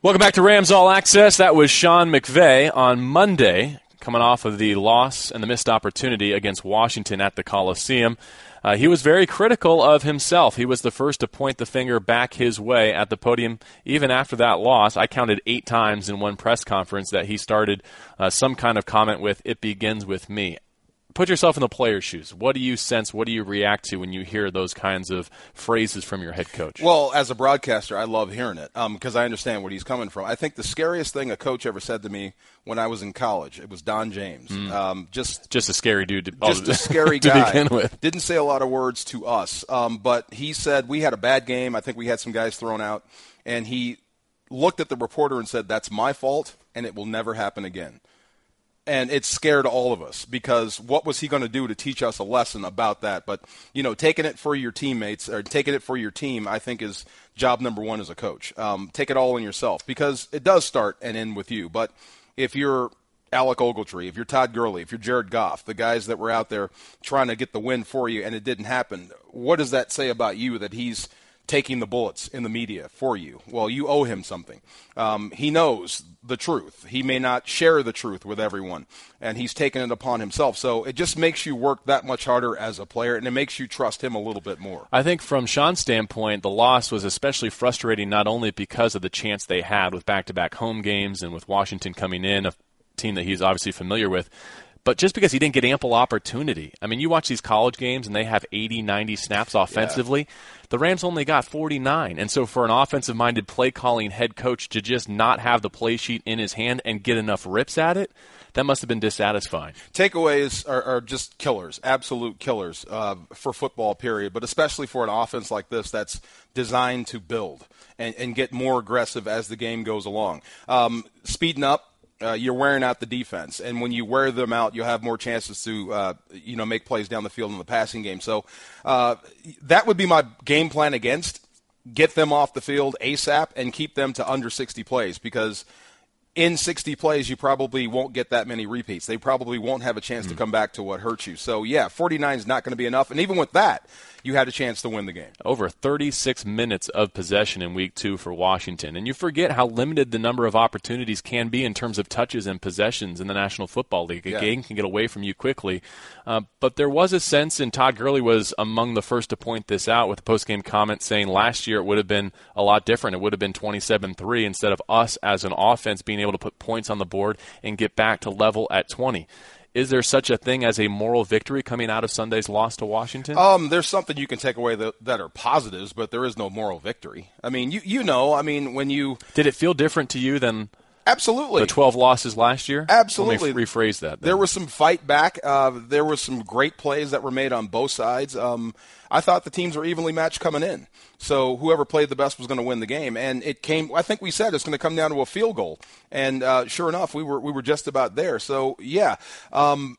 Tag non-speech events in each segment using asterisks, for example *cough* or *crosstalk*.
Welcome back to Rams All Access. That was Sean McVay on Monday, coming off of the loss and the missed opportunity against Washington at the Coliseum. Uh, he was very critical of himself. He was the first to point the finger back his way at the podium. Even after that loss, I counted eight times in one press conference that he started uh, some kind of comment with, It begins with me put yourself in the player's shoes. What do you sense? What do you react to when you hear those kinds of phrases from your head coach? Well, as a broadcaster, I love hearing it because um, I understand where he's coming from. I think the scariest thing a coach ever said to me when I was in college, it was Don James. Mm. Um, just just a scary dude. To, just a *laughs* scary to guy. begin with. Didn't say a lot of words to us, um, but he said we had a bad game. I think we had some guys thrown out, and he looked at the reporter and said, "That's my fault, and it will never happen again." And it scared all of us because what was he going to do to teach us a lesson about that? But you know, taking it for your teammates or taking it for your team, I think is job number one as a coach. Um, take it all in yourself because it does start and end with you. But if you're Alec Ogletree, if you're Todd Gurley, if you're Jared Goff, the guys that were out there trying to get the win for you and it didn't happen, what does that say about you that he's taking the bullets in the media for you. Well, you owe him something. Um, he knows the truth. He may not share the truth with everyone, and he's taken it upon himself. So it just makes you work that much harder as a player, and it makes you trust him a little bit more. I think from Sean's standpoint, the loss was especially frustrating not only because of the chance they had with back to back home games and with Washington coming in, a team that he's obviously familiar with, but just because he didn't get ample opportunity. I mean, you watch these college games and they have 80, 90 snaps offensively. Yeah. The Rams only got 49. And so for an offensive minded play calling head coach to just not have the play sheet in his hand and get enough rips at it, that must have been dissatisfying. Takeaways are, are just killers, absolute killers uh, for football, period, but especially for an offense like this that's designed to build and, and get more aggressive as the game goes along. Um, speeding up, uh, you're wearing out the defense, and when you wear them out, you'll have more chances to uh, you know make plays down the field in the passing game. So uh, that would be my game plan against get them off the field ASAP and keep them to under 60 plays because in 60 plays, you probably won't get that many repeats. They probably won't have a chance mm. to come back to what hurt you. So, yeah, 49 is not going to be enough. And even with that, you had a chance to win the game. Over 36 minutes of possession in week two for Washington. And you forget how limited the number of opportunities can be in terms of touches and possessions in the National Football League. A yeah. game can get away from you quickly. Uh, but there was a sense, and Todd Gurley was among the first to point this out with a post-game comment saying last year it would have been a lot different. It would have been 27 3 instead of us as an offense being able to put points on the board and get back to level at 20. Is there such a thing as a moral victory coming out of Sunday's loss to Washington? Um, there's something you can take away that, that are positives, but there is no moral victory. I mean, you you know, I mean, when you did it feel different to you than Absolutely. The 12 losses last year? Absolutely. Let me rephrase that. Then. There was some fight back. Uh, there was some great plays that were made on both sides. Um, I thought the teams were evenly matched coming in. So whoever played the best was going to win the game. And it came, I think we said it's going to come down to a field goal. And uh, sure enough, we were, we were just about there. So, yeah. Um,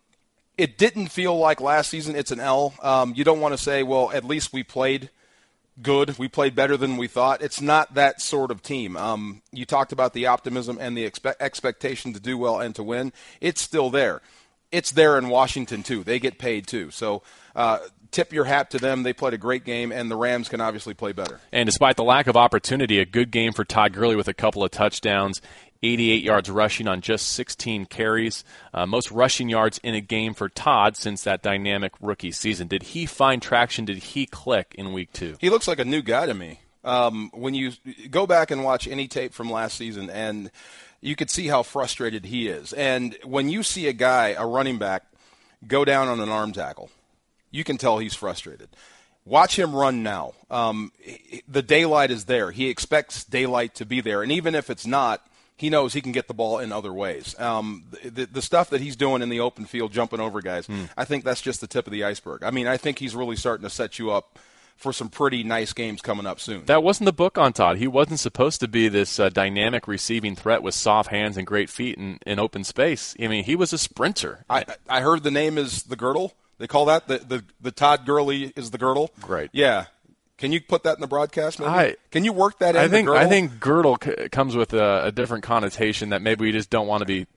it didn't feel like last season it's an L. Um, you don't want to say, well, at least we played good. We played better than we thought. It's not that sort of team. Um, you talked about the optimism and the expe- expectation to do well and to win. It's still there. It's there in Washington too. They get paid too. So uh, tip your hat to them. They played a great game, and the Rams can obviously play better. And despite the lack of opportunity, a good game for Todd Gurley with a couple of touchdowns. 88 yards rushing on just 16 carries. Uh, most rushing yards in a game for Todd since that dynamic rookie season. Did he find traction? Did he click in week two? He looks like a new guy to me. Um, when you go back and watch any tape from last season, and you could see how frustrated he is. And when you see a guy, a running back, go down on an arm tackle, you can tell he's frustrated. Watch him run now. Um, the daylight is there. He expects daylight to be there. And even if it's not, he knows he can get the ball in other ways. Um, the, the stuff that he's doing in the open field, jumping over guys, mm. I think that's just the tip of the iceberg. I mean, I think he's really starting to set you up for some pretty nice games coming up soon. That wasn't the book on Todd. He wasn't supposed to be this uh, dynamic receiving threat with soft hands and great feet in, in open space. I mean, he was a sprinter. I, I heard the name is the girdle. They call that the, the, the Todd Gurley is the girdle. Great. Yeah. Can you put that in the broadcast? Maybe? I, Can you work that in? I think I think girdle c- comes with a, a, different connotation that maybe we just don't want to be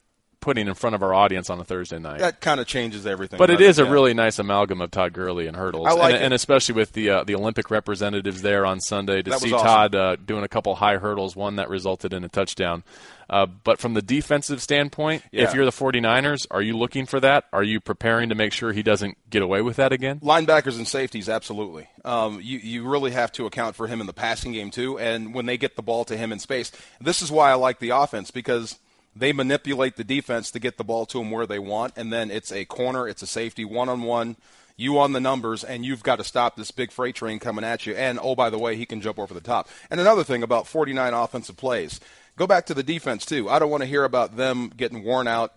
putting in front of our audience on a Thursday night. That kind of changes everything. But it is yeah. a really nice amalgam of Todd Gurley and hurdles, I like and, it. and especially with the uh, the Olympic representatives there on Sunday to That see awesome. Todd uh, doing a couple high hurdles, one that resulted in a touchdown. Uh, but from the defensive standpoint, Yeah. if you're the 49ers, are you looking for that? Are you preparing to make sure he doesn't get away with that again? Linebackers and safeties, absolutely. Um, you you really have to account for him in the passing game too, and when they get the ball to him in space, this is why I like the offense because they manipulate the defense to get the ball to them where they want, and then it's a corner, it's a safety, one on one. You on the numbers, and you've got to stop this big freight train coming at you. And oh, by the way, he can jump over the top. And another thing about 49 offensive plays, go back to the defense too. I don't want to hear about them getting worn out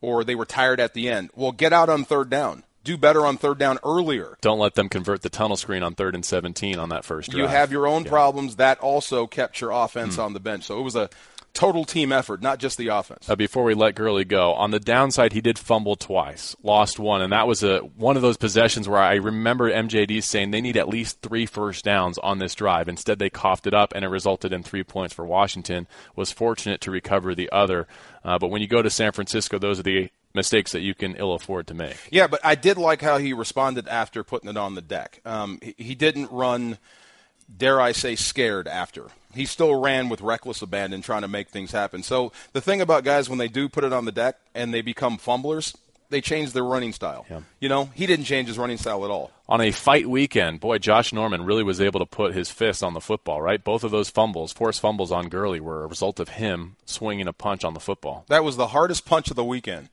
or they were tired at the end. Well, get out on third down. Do better on third down earlier. Don't let them convert the tunnel screen on third and 17 on that first drive. You have your own problems. That also kept your hmm. offense on the bench. So it was a total team effort, not just the offense. uh, before we let Gurley go. On the downside, he did fumble twice, lost one, and that was a one of those possessions where I remember MJD saying they need at least three first downs on this drive. Instead, they coughed it up, and it resulted in three points for Washington. Was fortunate to recover the other, uh, but when you go to San Francisco, those are the mistakes that you can ill afford to make. Yeah, but I did like how he responded after putting it on the deck. Um, he, he didn't run, dare I say, scared after. He still ran with reckless abandon, trying to make things happen. So the thing about guys when they do put it on the deck and they become fumblers, they change their running style. Yeah. You know, he didn't change his running style at all. on a fight weekend, boy, Josh Norman really was able to put his fist on the football, right? Both of those fumbles, forced fumbles on Gurley, were a result of him swinging a punch on the football. That was the hardest punch of the weekend.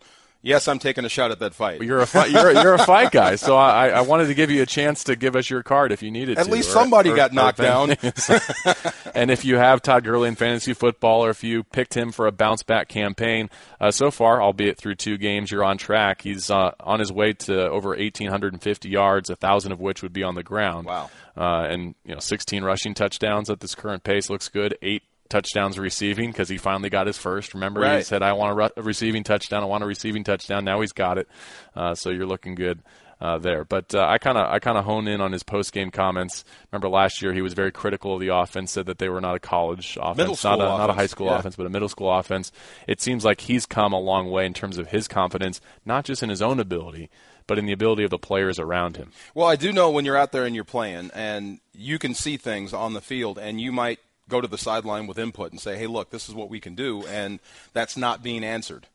Yes, I'm taking a shot at that fight. You're a fight, you're, you're a fight guy, so I, I wanted to give you a chance to give us your card if you needed At to. least or- somebody or- got or knocked down. *laughs* and if you have Todd Gurley in fantasy football, or if you picked him for a bounce back campaign, uh, so far, albeit through two games, you're on track. He's uh, on his way to over 1,850 yards, a thousand of which would be on the ground. Wow. Uh, and you know, 16 rushing touchdowns at this current pace looks good. Eight touchdowns receiving because he finally got his first. Remember, he said, "I want a, ru- a receiving touchdown. I want a receiving touchdown." Now he's got it. Uh, so you're looking good. Uh, there, but uh, I kind of I kind of hone in on his post game comments. Remember last year he was very critical of the offense, said that they were not a college offense, not a, not a high school yeah. offense, but a middle school offense. It seems like he's come a long way in terms of his confidence, not just in his own ability, but in the ability of the players around him. Well, I do know when you're out there and you're playing and you can see things on the field and you might go to the sideline with input and say, hey, look, this is what we can do, and that's not being answered.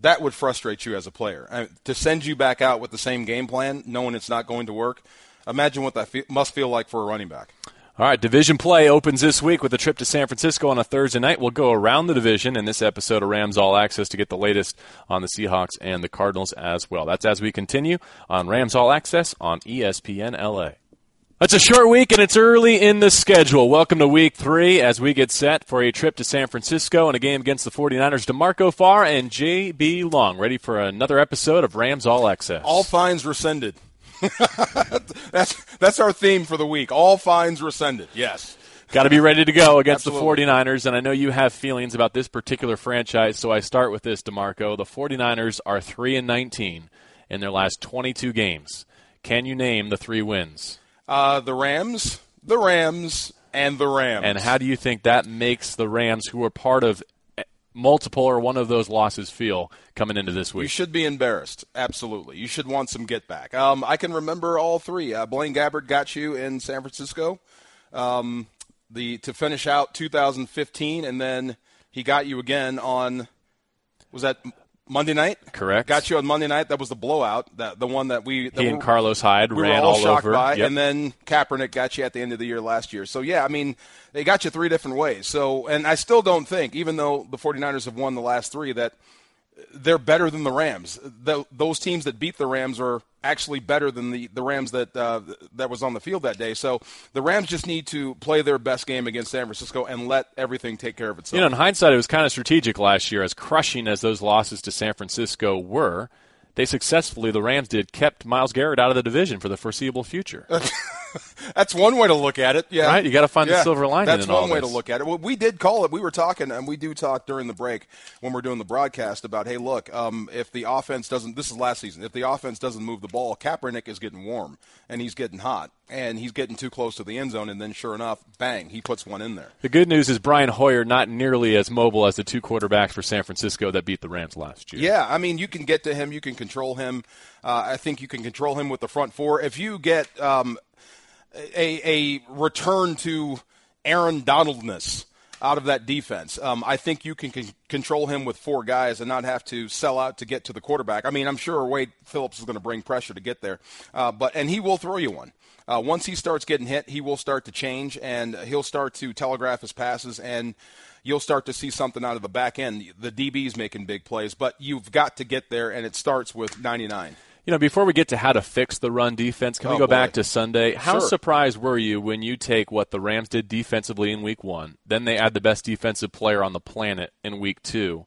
That would frustrate you as a player. I to send you back out with the same game plan, knowing it's not going to work, imagine what that fe- must feel like for a running back. All right, division play opens this week with a trip to San Francisco on a Thursday night. We'll go around the division in this episode of Rams All Access to get the latest on the Seahawks and the Cardinals as well. That's as we continue on Rams All Access on ESPN LA. It's a short week and it's early in the schedule. Welcome to week three as we get set for a trip to San Francisco and a game against the 49ers. DeMarco Farr and J.B. Long ready for another episode of Rams All Access. All fines rescinded. *laughs* that's that's our theme for the week. All fines rescinded. Yes. Got to be ready to go against Absolutely. the 49ers, and I know you have feelings about this particular franchise, so I start with this, DeMarco. The 49ers are 3 and 19 in their last 22 games. Can you name the three wins? Uh, the Rams, the Rams, and the Rams. And how do you think that makes the Rams, who are part of eh, multiple or one of those losses, feel coming into this week? You should be embarrassed. Absolutely. You should want some get back. Um, I can remember all three. Uh, Blaine Gabbert got you in San Francisco um, the to finish out 2015, and then he got you again on was that Monday night? Correct. Got you on Monday night. That was the blowout. That the one that we that He and Carlos Hyde we ran were all, all shocked over. by, Yep. and then Kaepernick got you at the end of the year last year. So yeah, I mean, they got you three different ways. So, and I still don't think, even though the 49ers have won the last three, that they're better than the Rams. Th those teams that beat the Rams are actually better than the, the Rams that uh, that was on the field that day. So the Rams just need to play their best game against San Francisco and let everything take care of itself. You know, in hindsight, it was kind of strategic last year, as crushing as those losses to San Francisco were. They successfully, the Rams did, kept Myles Garrett out of the division for the foreseeable future. *laughs* That's one way to look at it. Yeah, right. You got to find yeah. the silver lining. That's one way this. to look at it. Well, we did call it. We were talking, and we do talk during the break when we're doing the broadcast about, hey, look, um, if the offense doesn't, this is last season, if the offense doesn't move the ball, Kaepernick is getting warm and he's getting hot and he's getting too close to the end zone, and then sure enough, bang, he puts one in there. The good news is Brian Hoyer not nearly as mobile as the two quarterbacks for San Francisco that beat the Rams last year. Yeah, I mean, you can get to him, you can control him. Uh, I think you can control him with the front four. If you get um, a, a return to Aaron Donaldness out of that defense. Um, I think you can c- control him with four guys and not have to sell out to get to the quarterback. I mean, I'm sure Wade Phillips is going to bring pressure to get there, uh, but and he will throw you one. Uh, once he starts getting hit, he will start to change and he'll start to telegraph his passes and you'll start to see something out of the back end. The DB's making big plays, but you've got to get there, and it starts with 99. You know, before we get to how to fix the run defense, can we Oh, go boy. back to Sunday? How Sure. surprised were you when you take what the Rams did defensively in week one, then they add the best defensive player on the planet in week two,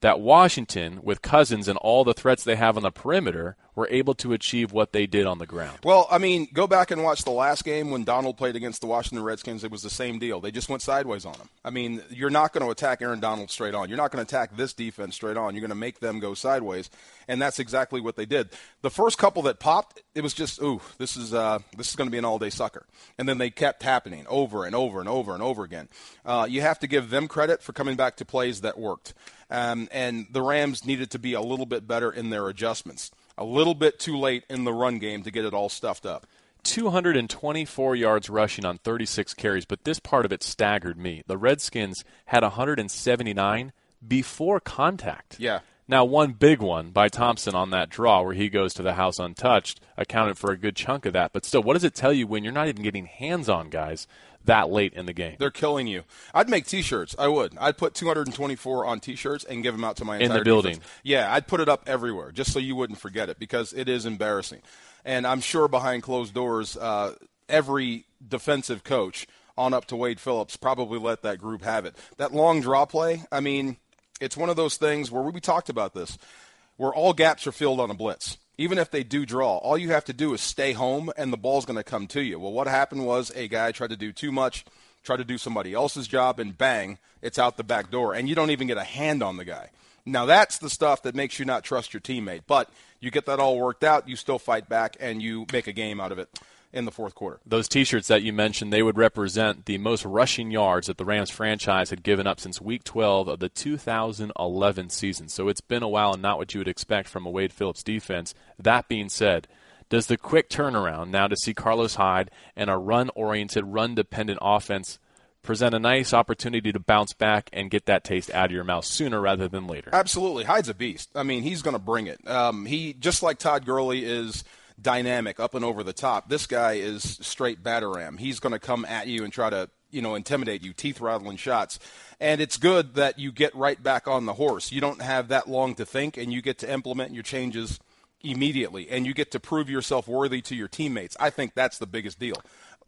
that Washington, with Cousins and all the threats they have on the perimeter, were able to achieve what they did on the ground? Well, I mean, go back and watch the last game when Donald played against the Washington Redskins. It was the same deal. They just went sideways on him. I mean, you're not going to attack Aaron Donald straight on. You're not going to attack this defense straight on. You're going to make them go sideways, and that's exactly what they did. The first couple that popped, it was just, ooh, this is uh, this is going to be an all-day sucker. And then they kept happening over and over and over and over again. Uh, you have to give them credit for coming back to plays that worked. Um, and the Rams needed to be a little bit better in their adjustments. A little bit too late in the run game to get it all stuffed up. 224 yards rushing on 36 carries, but this part of it staggered me. The Redskins had 179 before contact. Yeah. Now, one big one by Thompson on that draw where he goes to the house untouched accounted for a good chunk of that. But still, what does it tell you when you're not even getting hands on guys that late in the game? They're killing you. I'd make T-shirts. I would. I'd put 224 on T-shirts and give them out to my the entire building. defense. Yeah, I'd put it up everywhere just so you wouldn't forget it because it is embarrassing. And I'm sure behind closed doors, uh, every defensive coach on up to Wade Phillips probably let that group have it. That long draw play. I mean, it's one of those things where we talked about this, where all gaps are filled on a blitz. Even if they do draw, all you have to do is stay home and the ball's going to come to you. Well, what happened was a guy tried to do too much, tried to do somebody else's job, and bang, it's out the back door, and you don't even get a hand on the guy. Now, that's the stuff that makes you not trust your teammate. But you get that all worked out, you still fight back, and you make a game out of it in the fourth quarter. Those T-shirts that you mentioned, they would represent the most rushing yards that the Rams franchise had given up since Week 12 of the 2011 season. So it's been a while, and not what you would expect from a Wade Phillips defense. That being said, does the quick turnaround now to see Carlos Hyde and a run-oriented, run-dependent offense present a nice opportunity to bounce back and get that taste out of your mouth sooner rather than later? Absolutely, Hyde's a beast. I mean, he's going to bring it. Um, he just like Todd Gurley is dynamic, up and over the top. This guy is straight batter ram. He's going to come at you and try to you know intimidate you, teeth rattling shots. And it's good that you get right back on the horse. You don't have that long to think, and you get to implement your changes immediately, and you get to prove yourself worthy to your teammates. I think that's the biggest deal.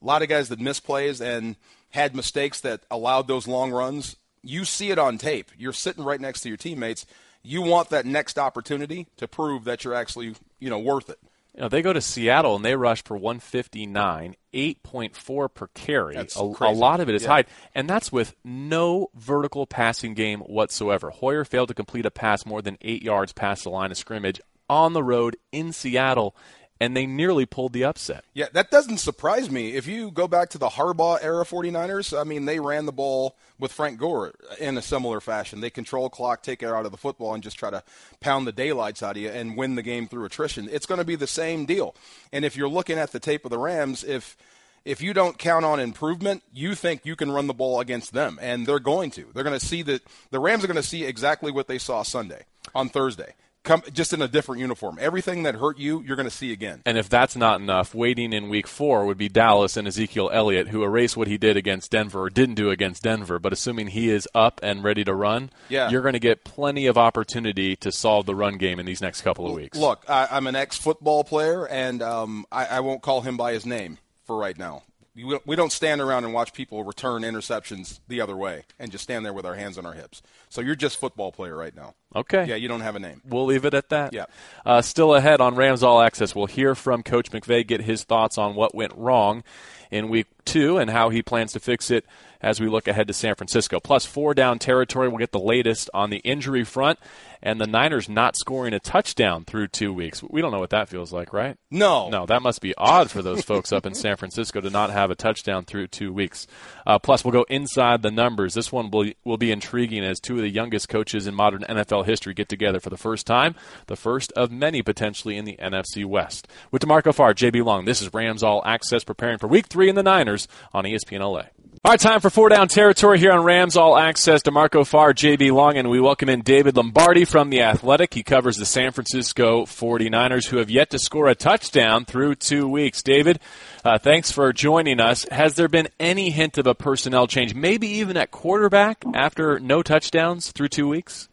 A lot of guys that missed plays and had mistakes that allowed those long runs, you see it on tape. You're sitting right next to your teammates. You want that next opportunity to prove that you're actually, you know, worth it. You know, they go to Seattle and they rush for 159, 8.4 per carry. That's A, a lot of it is Yeah. Hyde, and that's with no vertical passing game whatsoever. Hoyer failed to complete a pass more than eight yards past the line of scrimmage on the road in Seattle, and they nearly pulled the upset. Yeah, that doesn't surprise me. If you go back to the Harbaugh era 49ers, I mean, they ran the ball with Frank Gore in a similar fashion. They control clock, take it out of the football, and just try to pound the daylights out of you and win the game through attrition. It's going to be the same deal. And if you're looking at the tape of the Rams, if if you don't count on improvement, you think you can run the ball against them, and they're going to. They're going to see that the Rams are going to see exactly what they saw Sunday on Thursday. Come just in a different uniform. Everything that hurt you, you're going to see again. And if that's not enough, waiting in week four would be Dallas and Ezekiel Elliott, who erased what he did against Denver or didn't do against Denver. But assuming he is up and ready to run, Yeah. you're going to get plenty of opportunity to solve the run game in these next couple of weeks. Look, I, I'm an ex-football player, and um, I, I won't call him by his name for right now. We don't stand around and watch people return interceptions the other way and just stand there with our hands on our hips. So you're just football player right now. Okay. Yeah, you don't have a name. We'll leave it at that. Yeah. Uh, still ahead on Rams All Access, we'll hear from Coach McVay, get his thoughts on what went wrong in week two and how he plans to fix it as we look ahead to San Francisco. Plus, four down territory. We'll get the latest on the injury front and the Niners not scoring a touchdown through two weeks. We don't know what that feels like, right? No. No, that must be odd for those folks up in San Francisco to not have a touchdown through two weeks. Uh, plus, we'll go inside the numbers. This one will, will be intriguing as two of the youngest coaches in modern NFL history get together for the first time, the first of many potentially in the NFC West. With DeMarco Farr, JB Long, this is Rams All Access preparing for week three in the Niners on ESPN LA. All right, time for four down territory here on Rams All Access. DeMarco Farr, JB Long, and we welcome in David Lombardi from The Athletic. He covers the San Francisco 49ers, who have yet to score a touchdown through two weeks. David, uh, thanks for joining us. Has there been any hint of a personnel change, maybe even at quarterback, after no touchdowns through two weeks?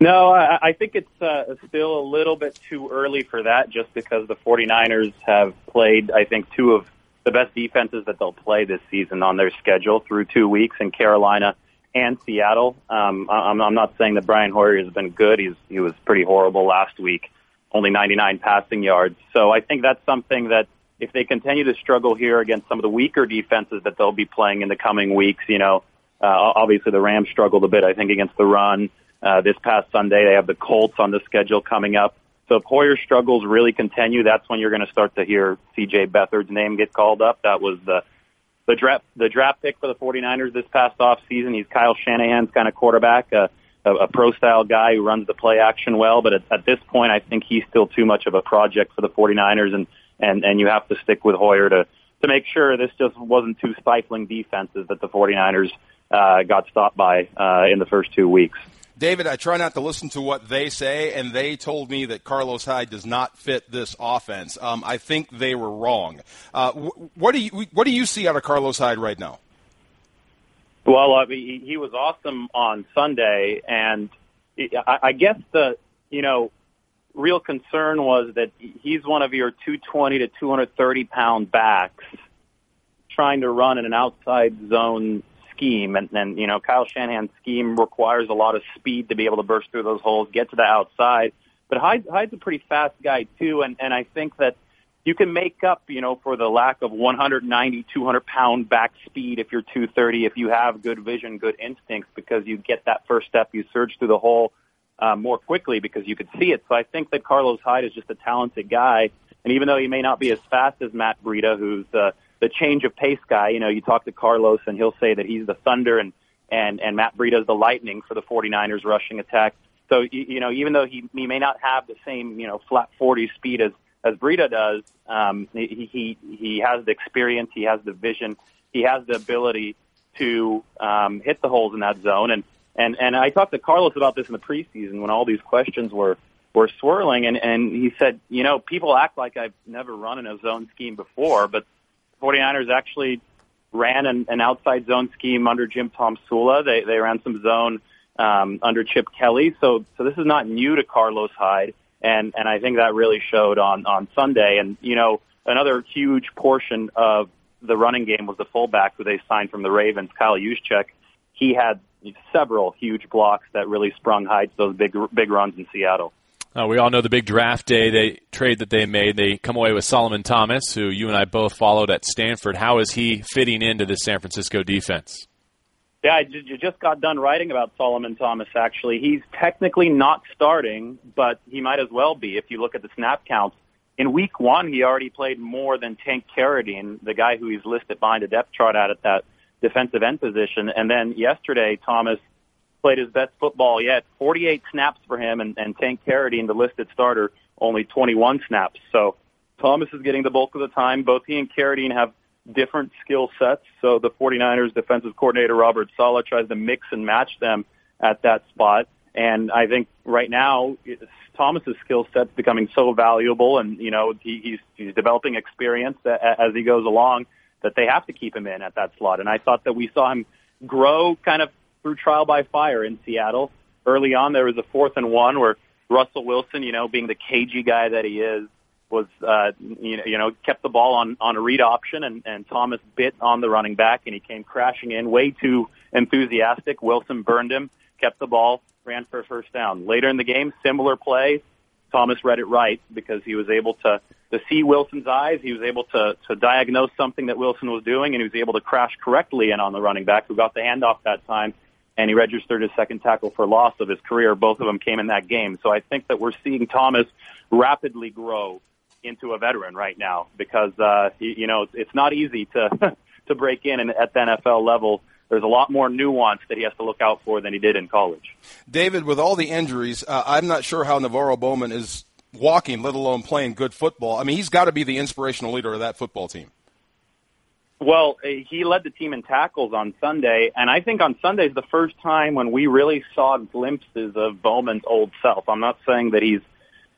No, I, I think it's uh, still a little bit too early for that just because the 49ers have played, I think, two of the best defenses that they'll play this season on their schedule through two weeks in Carolina and Seattle. Um, I'm, I'm not saying that Brian Hoyer has been good. He's, he was pretty horrible last week, only 99 passing yards. So I think that's something that if they continue to struggle here against some of the weaker defenses that they'll be playing in the coming weeks, you know, uh, obviously the Rams struggled a bit, I think, against the run. Uh, this past Sunday, they have the Colts on the schedule coming up. So if Hoyer's struggles really continue, that's when you're going to start to hear C.J. Beathard's name get called up. That was the the draft the draft pick for the 49ers this past off season. He's Kyle Shanahan's kind of quarterback, a, a, a pro style guy who runs the play action well. But at, at this point, I think he's still too much of a project for the 49ers, and and and you have to stick with Hoyer to to make sure this just wasn't two stifling defenses that the 49ers uh, got stopped by uh, in the first two weeks. David, I try not to listen to what they say, and they told me that Carlos Hyde does not fit this offense. Um, I think they were wrong. Uh, what do you what do you see out of Carlos Hyde right now? Well, uh, he, he was awesome on Sunday, and I, I guess the you know real concern was that he's one of your 220 to 230 pound backs trying to run in an outside zone scheme, and, and you know Kyle Shanahan's scheme requires a lot of speed to be able to burst through those holes, get to the outside. But Hyde, Hyde's a pretty fast guy too, and and I think that you can make up, you know, for the lack of 190, 200 pound back speed if you're 230, if you have good vision, good instincts, because you get that first step, you surge through the hole uh, more quickly because you could see it. So I think that Carlos Hyde is just a talented guy, and even though he may not be as fast as Matt Breida, who's uh, the change of pace guy. You know, you talk to Carlos and he'll say that he's the thunder and and and Matt Breida's the lightning for the 49ers rushing attack. So you, you know, even though he he may not have the same you know flat 40 speed as as Breida does, um, he he he has the experience, he has the vision, he has the ability to um, hit the holes in that zone. And and and I talked to Carlos about this in the preseason when all these questions were were swirling, and and he said, you know, people act like I've never run in a zone scheme before, but 49ers actually ran an, an outside zone scheme under Jim Tomsula. They they ran some zone um, under Chip Kelly. So so this is not new to Carlos Hyde, and and I think that really showed on on Sunday. And you know another huge portion of the running game was the fullback who they signed from the Ravens, Kyle Juszczyk. He had several huge blocks that really sprung Hyde to those big big runs in Seattle. Uh, we all know the big draft day they trade that they made. They come away with Solomon Thomas, who you and I both followed at Stanford. How is he fitting into the San Francisco defense? Yeah, I just got done writing about Solomon Thomas. Actually, he's technically not starting, but he might as well be if you look at the snap counts. In week one, he already played more than Tank Carradine, the guy who he's listed behind the depth chart at that defensive end position. And then yesterday, Thomas played his best football yet. 48 snaps for him, and, and Tank Carradine, the listed starter, only 21 snaps. So Thomas is getting the bulk of the time. Both he and Carradine have different skill sets. So the 49ers defensive coordinator, Robert Saleh, tries to mix and match them at that spot. And I think right now, Thomas's skill set's becoming so valuable, and you know he, he's he's developing experience as he goes along that they have to keep him in at that slot. And I thought that we saw him grow kind of through trial by fire in Seattle. Early on, there was a fourth and one where Russell Wilson, you know, being the cagey guy that he is, was uh, you know you know kept the ball on on a read option, and and Thomas bit on the running back, and he came crashing in way too enthusiastic. Wilson burned him, kept the ball, ran for a first down. Later in the game, similar play. Thomas read it right because he was able to to see Wilson's eyes. He was able to to diagnose something that Wilson was doing, and he was able to crash correctly in on the running back who got the handoff that time. And he registered his second tackle for loss of his career. Both of them came in that game. So I think that we're seeing Thomas rapidly grow into a veteran right now because uh, you know it's not easy to *laughs* to break in and at the NFL level. There's a lot more nuance that he has to look out for than he did in college. David, with all the injuries, uh, I'm not sure how NaVorro Bowman is walking, let alone playing good football. I mean, he's got to be the inspirational leader of that football team. Well, uh, he led the team in tackles on Sunday, and I think on Sunday is the first time when we really saw glimpses of Bowman's old self. I'm not saying that he's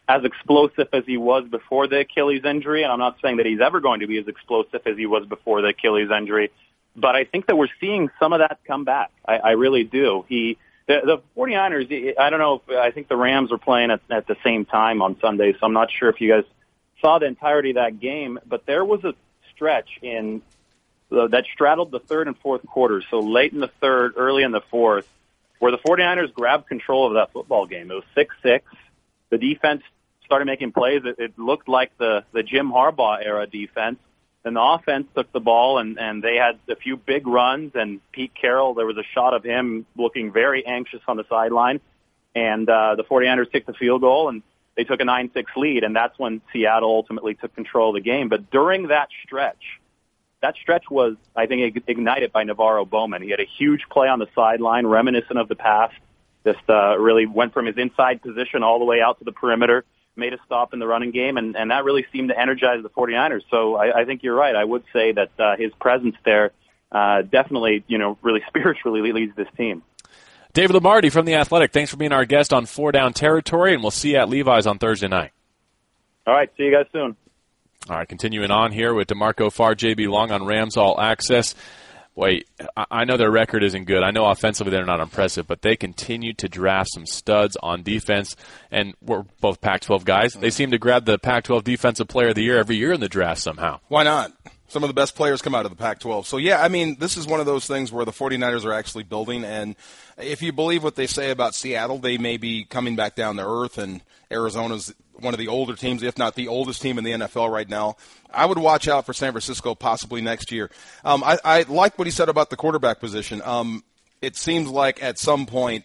as explosive as he was before the Achilles injury, and I'm not saying that he's ever going to be as explosive as he was before the Achilles injury, but I think that we're seeing some of that come back. I, I really do. He, the, the 49ers, I don't know if, I think the Rams were playing at, at the same time on Sunday, so I'm not sure if you guys saw the entirety of that game, but there was a stretch in that straddled the third and fourth quarters, so late in the third, early in the fourth, where the 49ers grabbed control of that football game. It was 6-6. The defense started making plays, it, it looked like the the Jim Harbaugh era defense. And the offense took the ball and, and they had a few big runs and Pete Carroll, there was a shot of him looking very anxious on the sideline. And uh, the 49ers took the field goal and they took a 9-6 lead and that's when Seattle ultimately took control of the game. But during that stretch, that stretch was, I think, ignited by NaVorro Bowman. He had a huge play on the sideline, reminiscent of the past. Just uh, really went from his inside position all the way out to the perimeter made a stop in the running game, and, and that really seemed to energize the 49ers. So I, I think you're right. I would say that uh, his presence there uh, definitely, you know, really *laughs* spiritually leads this team. David Lombardi from The Athletic, thanks for being our guest on Four Down Territory, and we'll see you at Levi's on Thursday night. All right, see you guys soon. All right, continuing on here with DeMarco Farr, JB Long on Rams All Access boy, I know their record isn't good. I know offensively they're not impressive, but they continue to draft some studs on defense. And we're both Pac-12 guys. They seem to grab the Pac-12 Defensive Player of the Year every year in the draft somehow. Why not? Some of the best players come out of the Pac-12. So yeah, I mean, this is one of those things where the 49ers are actually building. And if you believe what they say about Seattle, they may be coming back down to earth. And Arizona's one of the older teams, if not the oldest team in the NFL right now. I would watch out for San Francisco possibly next year. Um, I, I like what he said about the quarterback position. Um, it seems like at some point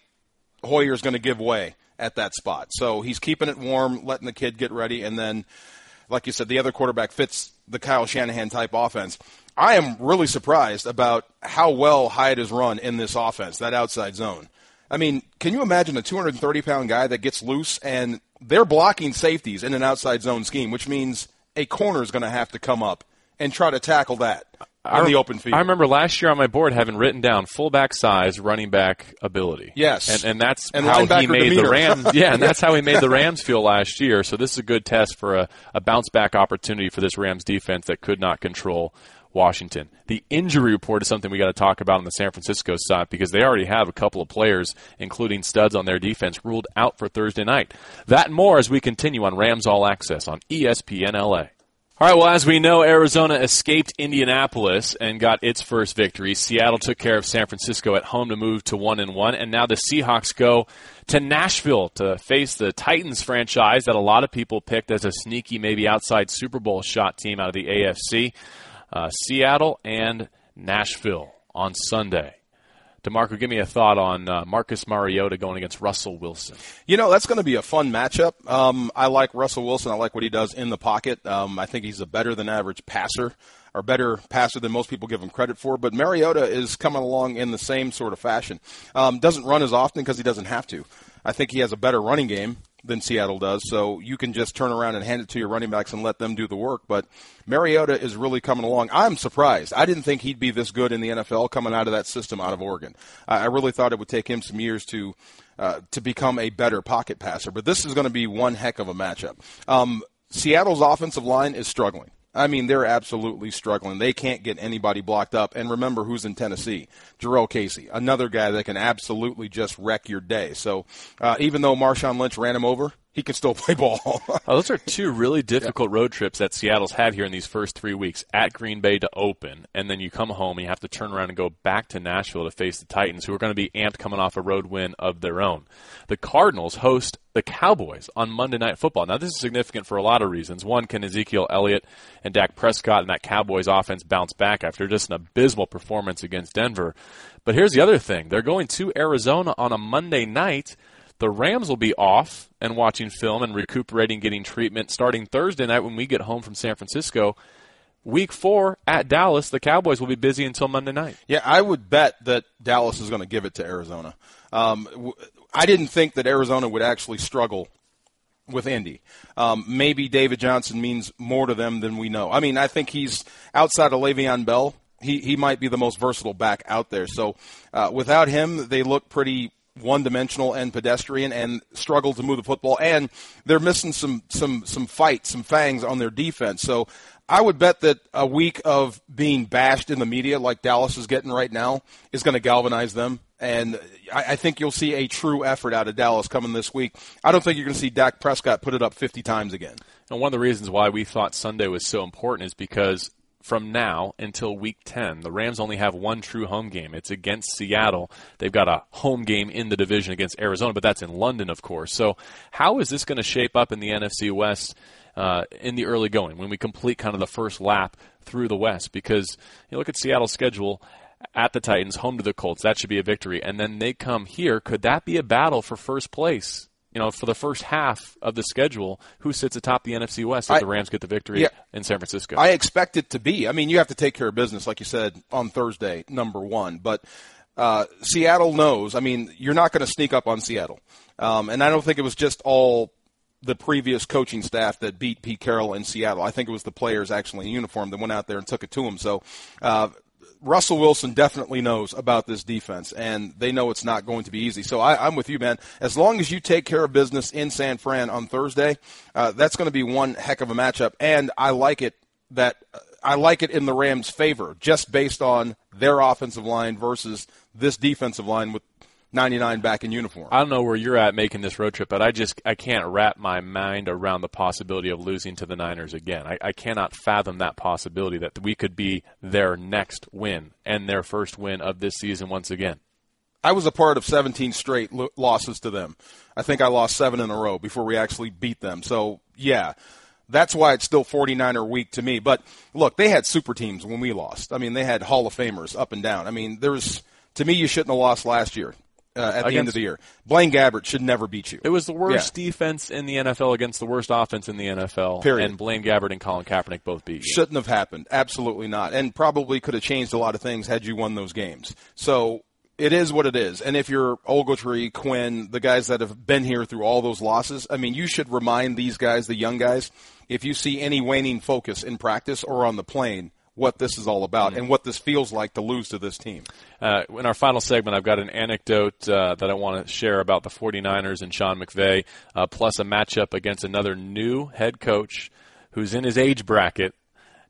Hoyer's going to give way at that spot. So he's keeping it warm, letting the kid get ready, and then, like you said, the other quarterback fits the Kyle Shanahan type offense. I am really surprised about how well Hyde has run in this offense, that outside zone. I mean, can you imagine a 230 pound guy that gets loose and they're blocking safeties in an outside zone scheme, which means a corner is going to have to come up and try to tackle that on the open field. I remember last year on my board having written down fullback size, running back ability. Yes, and, and that's and how he made demeanor. the Rams. *laughs* Yeah, and that's how he made the Rams feel last year. So this is a good test for a, a bounce back opportunity for this Rams defense that could not control Washington. The injury report is something we got to talk about on the San Francisco side because they already have a couple of players, including studs on their defense, ruled out for Thursday night. That and more as we continue on Rams All Access on ESPN LA. All right, well, as we know, Arizona escaped Indianapolis and got its first victory. Seattle took care of San Francisco at home to move to 1 and 1, and now the Seahawks go to Nashville to face the Titans franchise that a lot of people picked as a sneaky, maybe outside Super Bowl shot team out of the AFC uh, Seattle and Nashville on Sunday. DeMarco, give me a thought on uh, Marcus Mariota going against Russell Wilson. You know, that's going to be a fun matchup. Um, I like Russell Wilson. I like what he does in the pocket. Um, I think he's a better than average passer, or better passer than most people give him credit for. But Mariota is coming along in the same sort of fashion. Um, doesn't run as often because he doesn't have to. I think he has a better running game than Seattle does. So you can just turn around and hand it to your running backs and let them do the work. But Mariota is really coming along. I'm surprised. I didn't think he'd be this good in the NFL coming out of that system out of Oregon. I really thought it would take him some years to uh, to become a better pocket passer. But this is going to be one heck of a matchup. Um, Seattle's offensive line is struggling. I mean, they're absolutely struggling. They can't get anybody blocked up. And remember who's in Tennessee? Jurrell Casey, another guy that can absolutely just wreck your day. So uh, even though Marshawn Lynch ran him over, he can still *laughs* play ball. oh, those are two really *laughs* difficult yeah. road trips that Seattle's had here in these first three weeks at Green Bay to open, and then you come home and you have to turn around and go back to Nashville to face the Titans, who are going to be amped coming off a road win of their own. The Cardinals host the Cowboys on Monday Night Football. Now, this is significant for a lot of reasons. One, can Ezekiel Elliott and Dak Prescott and that Cowboys offense bounce back after just an abysmal performance against Denver? But here's the other thing they're going to Arizona on a Monday night the Rams will be off and watching film and recuperating, getting treatment starting Thursday night when we get home from San Francisco. Week four at Dallas, the Cowboys will be busy until Monday night. Yeah, I would bet that Dallas is going to give it to Arizona. Um, I didn't think that Arizona would actually struggle with Indy. Um, maybe David Johnson means more to them than we know. I mean, I think he's outside of Le'Veon Bell. He he might be the most versatile back out there. So uh, without him, they look pretty one dimensional and pedestrian and struggle to move the football and they're missing some some some fight, some fangs on their defense. So I would bet that a week of being bashed in the media like Dallas is getting right now is going to galvanize them. And I, I think you'll see a true effort out of Dallas coming this week. I don't think you're going to see Dak Prescott put it up 50 times again. And one of the reasons why we thought Sunday was so important is because from now until week 10. The Rams only have one true home game. It's against Seattle. They've got a home game in the division against Arizona, but that's in London, of course. So, how is this going to shape up in the NFC West uh, in the early going when we complete kind of the first lap through the West? Because you look at Seattle's schedule at the Titans, home to the Colts. That should be a victory. And then they come here. Could that be a battle for first place you know, for the first half of the schedule, who sits atop the NFC West if I, the Rams get the victory yeah, in San Francisco? I expect it to be. I mean, you have to take care of business, like you said, on Thursday, number one. But uh, Seattle knows. I mean, you're not going to sneak up on Seattle. Um, and I don't think it was just all the previous coaching staff that beat Pete Carroll in Seattle. I think it was the players actually in uniform that went out there and took it to him. So uh, Russell Wilson definitely knows about this defense, and they know it's not going to be easy. So I, am with you, man. As long as you take care of business in San Fran on Thursday, uh, that's going to be one heck of a matchup. And I like it that uh, I like it in the Rams' favor, just based on their offensive line versus this defensive line with 99 back in uniform. I don't know where you're at making this road trip, but I just I can't wrap my mind around the possibility of losing to the Niners again. I, I cannot fathom that possibility that we could be their next win and their first win of this season once again. I was a part of 17 straight lo- losses to them. I think I lost seven in a row before we actually beat them. So, yeah, that's why it's still 49er week to me. But look, they had super teams when we lost. I mean, they had Hall of Famers up and down. I mean, there's to me, you shouldn't have lost last year uh, at against, the end of the year. Blaine Gabbert should never beat you. It was the worst yeah. defense in the NFL against the worst offense in the NFL. Period. And Blaine Gabbert and Colin Kaepernick both beat you. Shouldn't have happened. Absolutely not. And probably could have changed a lot of things had you won those games. So it is what it is. And if you're Ogletree, Quinn, the guys that have been here through all those losses, I mean, you should remind these guys, the young guys, if you see any waning focus in practice or on the plane, what this is all about mm-hmm. and what this feels like to lose to this team. Uh, in our final segment, I've got an anecdote uh, that I want to share about the 49ers and Sean McVay, uh, plus a matchup against another new head coach who's in his age bracket.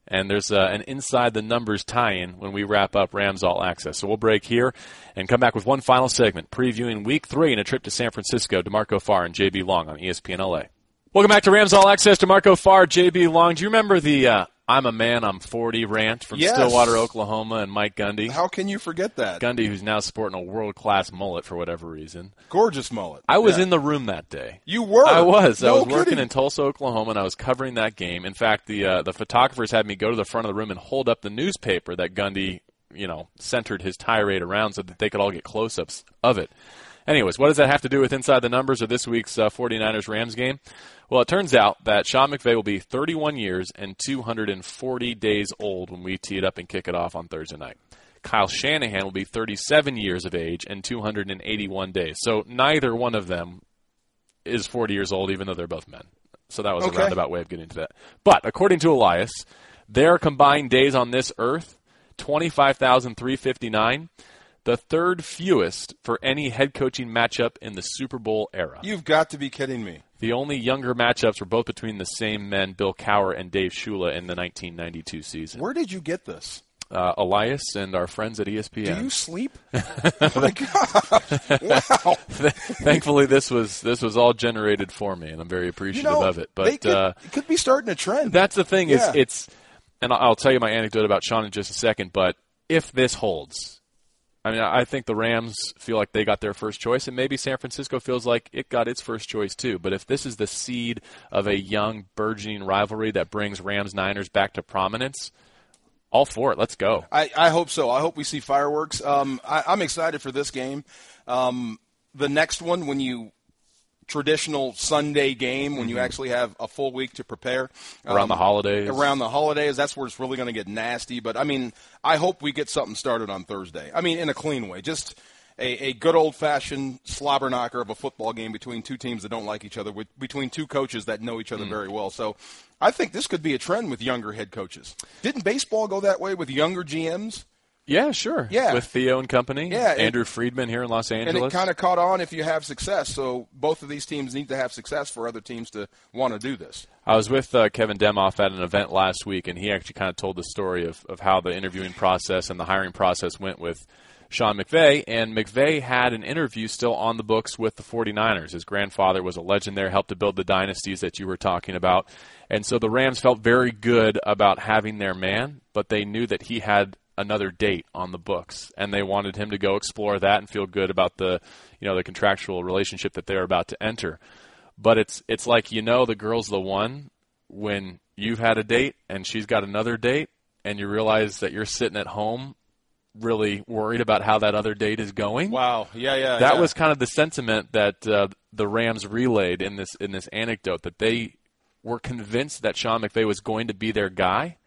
And there's uh, an inside the numbers tie-in when we wrap up Rams All Access. So we'll break here and come back with one final segment, previewing Week Three and a trip to San Francisco. DeMarco Farr and JB Long on ESPN LA. Welcome back to Rams All Access. DeMarco Farr, JB Long. Do you remember the uh, I'm a man, I'm 40 rant from yes. Stillwater, Oklahoma, and Mike Gundy. How can you forget that? Gundy, who's now sporting a world class mullet for whatever reason. Gorgeous mullet. I was yeah. in the room that day. You were? I was. No I was kidding. working in Tulsa, Oklahoma, and I was covering that game. In fact, the uh, the photographers had me go to the front of the room and hold up the newspaper that Gundy, you know, centered his tirade around so that they could all get close ups of it. Anyways, what does that have to do with inside the numbers of this week's uh, 49ers Rams game? Well, it turns out that Sean McVay will be 31 years and 240 days old when we tee it up and kick it off on Thursday night. Kyle Shanahan will be 37 years of age and 281 days. So neither one of them is 40 years old, even though they're both men. So that was okay. a roundabout way of getting to that. But according to Elias, their combined days on this earth, 25,359 the third fewest for any head coaching matchup in the Super Bowl era. You've got to be kidding me. The only younger matchups were both between the same men, Bill Cowher and Dave Shula, in the 1992 season. Where did you get this? uh, Elias and our friends at ESPN. Do you sleep? *laughs* oh my god! Wow. *laughs* Thankfully, this was this was all generated for me, and I'm very appreciative you know, of it. But could, uh, it could be starting a trend. That's the thing. Yeah. Is it's, and I'll tell you my anecdote about Sean in just a second. But if this holds, I mean, I think the Rams feel like they got their first choice, and maybe San Francisco feels like it got its first choice too. But if this is the seed of a young, burgeoning rivalry that brings Rams Niners back to prominence, all for it. Let's go. I, I hope so. I hope we see fireworks. Um, I, I'm excited for this game. Um, the next one, when you traditional Sunday game when you actually have a full week to prepare around um, the holidays. Around the holidays, that's where it's really going to get nasty. But I mean, I hope we get something started on Thursday. I mean, in a clean way, just a, a good old fashioned slobber knocker of a football game between two teams that don't like each other, with, between two coaches that know each other mm. very well. So. I think this could be a trend with younger head coaches. Didn't baseball go that way with younger GMs? Yeah, sure. Yeah. With Theo and company. Yeah. Andrew Friedman here in Los Angeles. And it kind of caught on if you have success. So both of these teams need to have success for other teams to want to do this. I was with uh, Kevin Demoff at an event last week, and he actually kind of told the story of, of how the interviewing process and the hiring process went with Sean McVay. And McVay had an interview still on the books with the 49ers. His grandfather was a legend there, helped to build the dynasties that you were talking about. And so the Rams felt very good about having their man, but they knew that he had another date on the books, and they wanted him to go explore that and feel good about the, you know, the contractual relationship that they're about to enter. But it's it's like you know the girl's the one when you've had a date and she's got another date, and you realize that you're sitting at home really worried about how that other date is going. Wow, yeah, yeah. That yeah. was kind of the sentiment that uh, the Rams relayed in this in this anecdote that they were convinced that Sean McVay was going to be their guy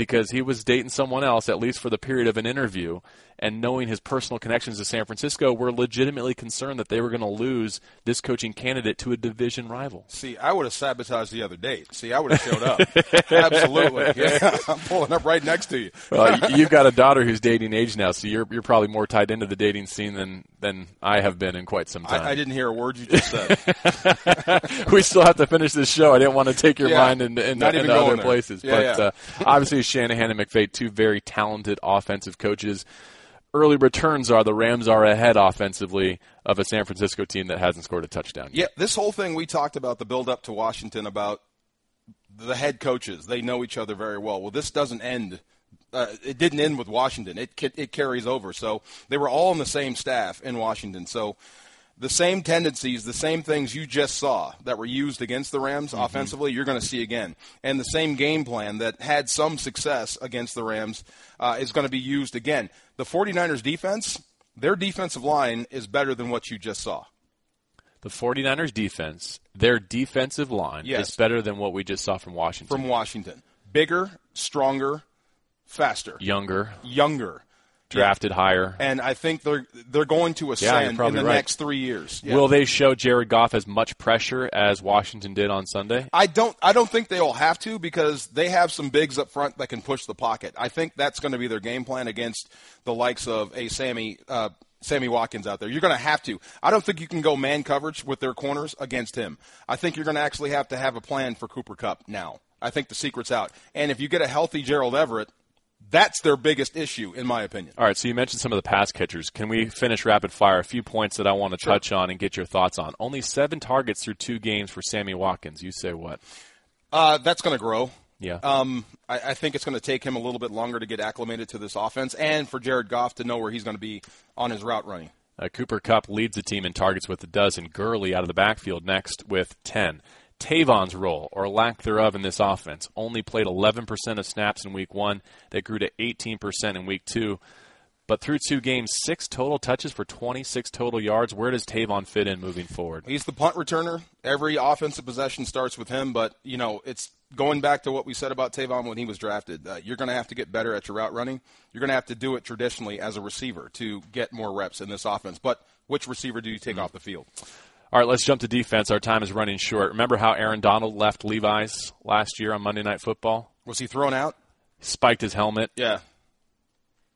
because he was dating someone else, at least for the period of an interview, and knowing his personal connections to San Francisco, were legitimately concerned that they were going to lose this coaching candidate to a division rival. See, I would have sabotaged the other date. See, I would have showed up. *laughs* Absolutely. *laughs* Yeah, I'm pulling up right next to you. well, you've got a daughter who's dating age now, so you're you're probably more tied into the dating scene than than I have been in quite some time. I, I didn't hear a word you just said. *laughs* we still have to finish this show. I didn't want to take your yeah, mind into, into, into other there. places, yeah, but. Uh, obviously Shanahan and McVay, two very talented offensive coaches early returns are the Rams are ahead offensively of a San Francisco team that hasn't scored a touchdown. Yeah, this whole thing we talked about the build up to Washington about the head coaches. They know each other very well. Well, this doesn't end. Uh, it didn't end with Washington. It it carries over. So they were all on the same staff in Washington. So the same tendencies, the same things you just saw that were used against the Rams mm-hmm. offensively, you're going to see again. And the same game plan that had some success against the Rams uh, is going to be used again. The 49ers defense, their defensive line is better than what you just saw. The 49ers defense, their defensive line yes. is better than what we just saw from Washington. From Washington. Bigger, stronger, faster. Younger. Younger drafted yeah. higher. And I think they're they're going to ascend yeah, in the right. next three years. Yeah. Will they show Jared Goff as much pressure as Washington did on Sunday? I don't I don't think they'll have to because they have some bigs up front that can push the pocket. I think that's going to be their game plan against the likes of a Sammy uh, Sammy Watkins out there. You're going to have to. I don't think you can go man coverage with their corners against him. I think you're going to actually have to have a plan for Cooper Kupp now. I think the secret's out. And if you get a healthy Gerald Everett, that's their biggest issue, in my opinion. All right, so you mentioned some of the pass catchers. Can we finish rapid fire? A few points that I want to sure. touch on and get your thoughts on. Only seven targets through two games for Sammy Watkins. You say what? Uh, that's going to grow. Yeah. Um, I, I, think it's going to take him a little bit longer to get acclimated to this offense and for Jared Goff to know where he's going to be on his route running. Uh, Cooper Kupp leads the team in targets with a dozen. Gurley out of the backfield next with 10. Tavon's role, or lack thereof, in this offense. Only played 11% of snaps in week one. They grew to 18% in week two. But through two games, six total touches for 26 total yards. Where does Tavon fit in moving forward? He's the punt returner. Every offensive possession starts with him, but, you know, it's going back to what we said about Tavon when he was drafted. Uh, you're going to have to get better at your route running. You're going to have to do it traditionally as a receiver to get more reps in this offense. But which receiver do you take mm-hmm. off the field? All right, let's jump to defense. Our time is running short. Remember how Aaron Donald left Levi's last year on Monday Night Football? Was he thrown out? Spiked his helmet. Yeah.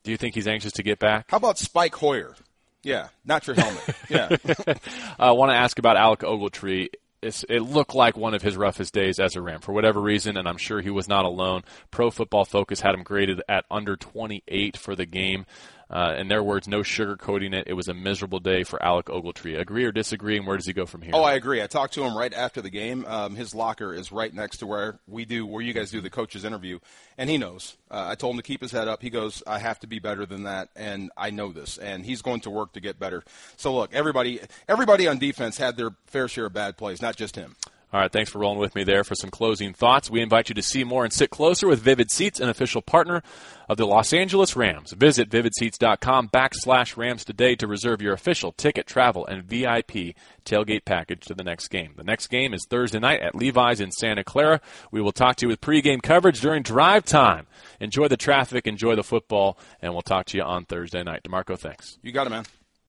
Do you think he's anxious to get back? How about Spike Hoyer? Yeah, not your helmet. *laughs* yeah. Uh, I want to ask about Alec Ogletree. it looked like one of his roughest days as a Ram for whatever reason, and I'm sure he was not alone. Pro Football Focus had him graded at under 28 for the game. Uh, in their words, no sugarcoating it. It was a miserable day for Alec Ogletree. Agree or disagree, and where does he go from here? Oh, I agree. I talked to him right after the game. Um, his locker is right next to where we do, where you guys do the coaches interview, and he knows. Uh, I told him to keep his head up. He goes, "I have to be better than that, and I know this." And he's going to work to get better. So look, everybody, everybody on defense had their fair share of bad plays, not just him. All right, thanks for rolling with me there for some closing thoughts. We invite you to see more and sit closer with Vivid Seats, an official partner of the Los Angeles Rams. Visit vividseats.com backslash Rams today to reserve your official ticket, travel, and VIP tailgate package to the next game. The next game is Thursday night at Levi's in Santa Clara. We will talk to you with pregame coverage during drive time. Enjoy the traffic, enjoy the football, and we'll talk to you on Thursday night. DeMarco, thanks. You got it, man.